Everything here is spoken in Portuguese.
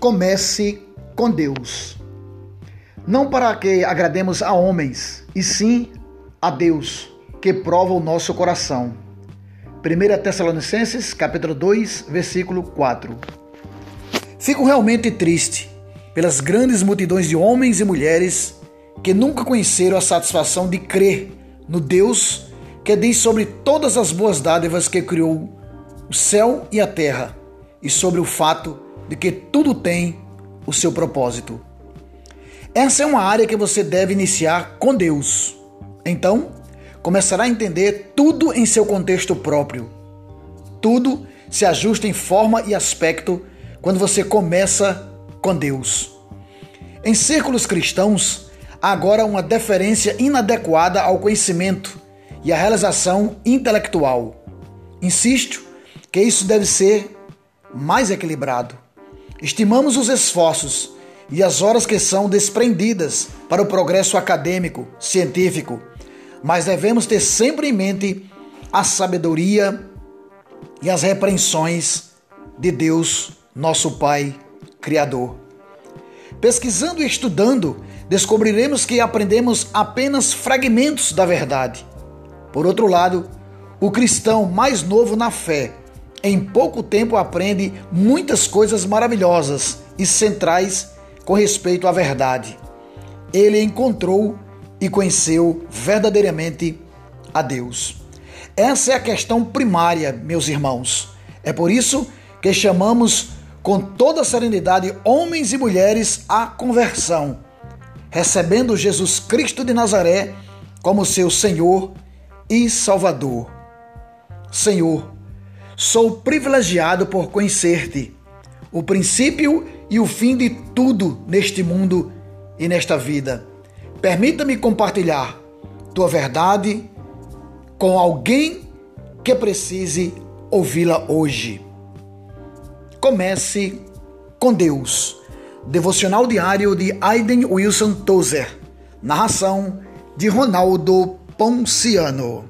Comece com Deus. Não para que agrademos a homens, e sim a Deus, que prova o nosso coração. 1 Tessalonicenses, capítulo 2, versículo 4. Fico realmente triste pelas grandes multidões de homens e mulheres que nunca conheceram a satisfação de crer no Deus que diz sobre todas as boas dádivas que criou o céu e a terra e sobre o fato de que tudo tem o seu propósito. Essa é uma área que você deve iniciar com Deus. Então, começará a entender tudo em seu contexto próprio. Tudo se ajusta em forma e aspecto quando você começa com Deus. Em círculos cristãos, há agora uma deferência inadequada ao conhecimento e à realização intelectual. Insisto que isso deve ser mais equilibrado. Estimamos os esforços e as horas que são desprendidas para o progresso acadêmico, científico, mas devemos ter sempre em mente a sabedoria e as repreensões de Deus, nosso Pai Criador. Pesquisando e estudando, descobriremos que aprendemos apenas fragmentos da verdade. Por outro lado, o cristão mais novo na fé em pouco tempo aprende muitas coisas maravilhosas e centrais com respeito à verdade. Ele encontrou e conheceu verdadeiramente a Deus. Essa é a questão primária, meus irmãos. É por isso que chamamos com toda serenidade homens e mulheres à conversão, recebendo Jesus Cristo de Nazaré como seu Senhor e Salvador. Senhor, Sou privilegiado por conhecer-te, o princípio e o fim de tudo neste mundo e nesta vida. Permita-me compartilhar tua verdade com alguém que precise ouvi-la hoje. Comece com Deus. Devocional diário de Aiden Wilson Tozer. Narração de Ronaldo Ponciano.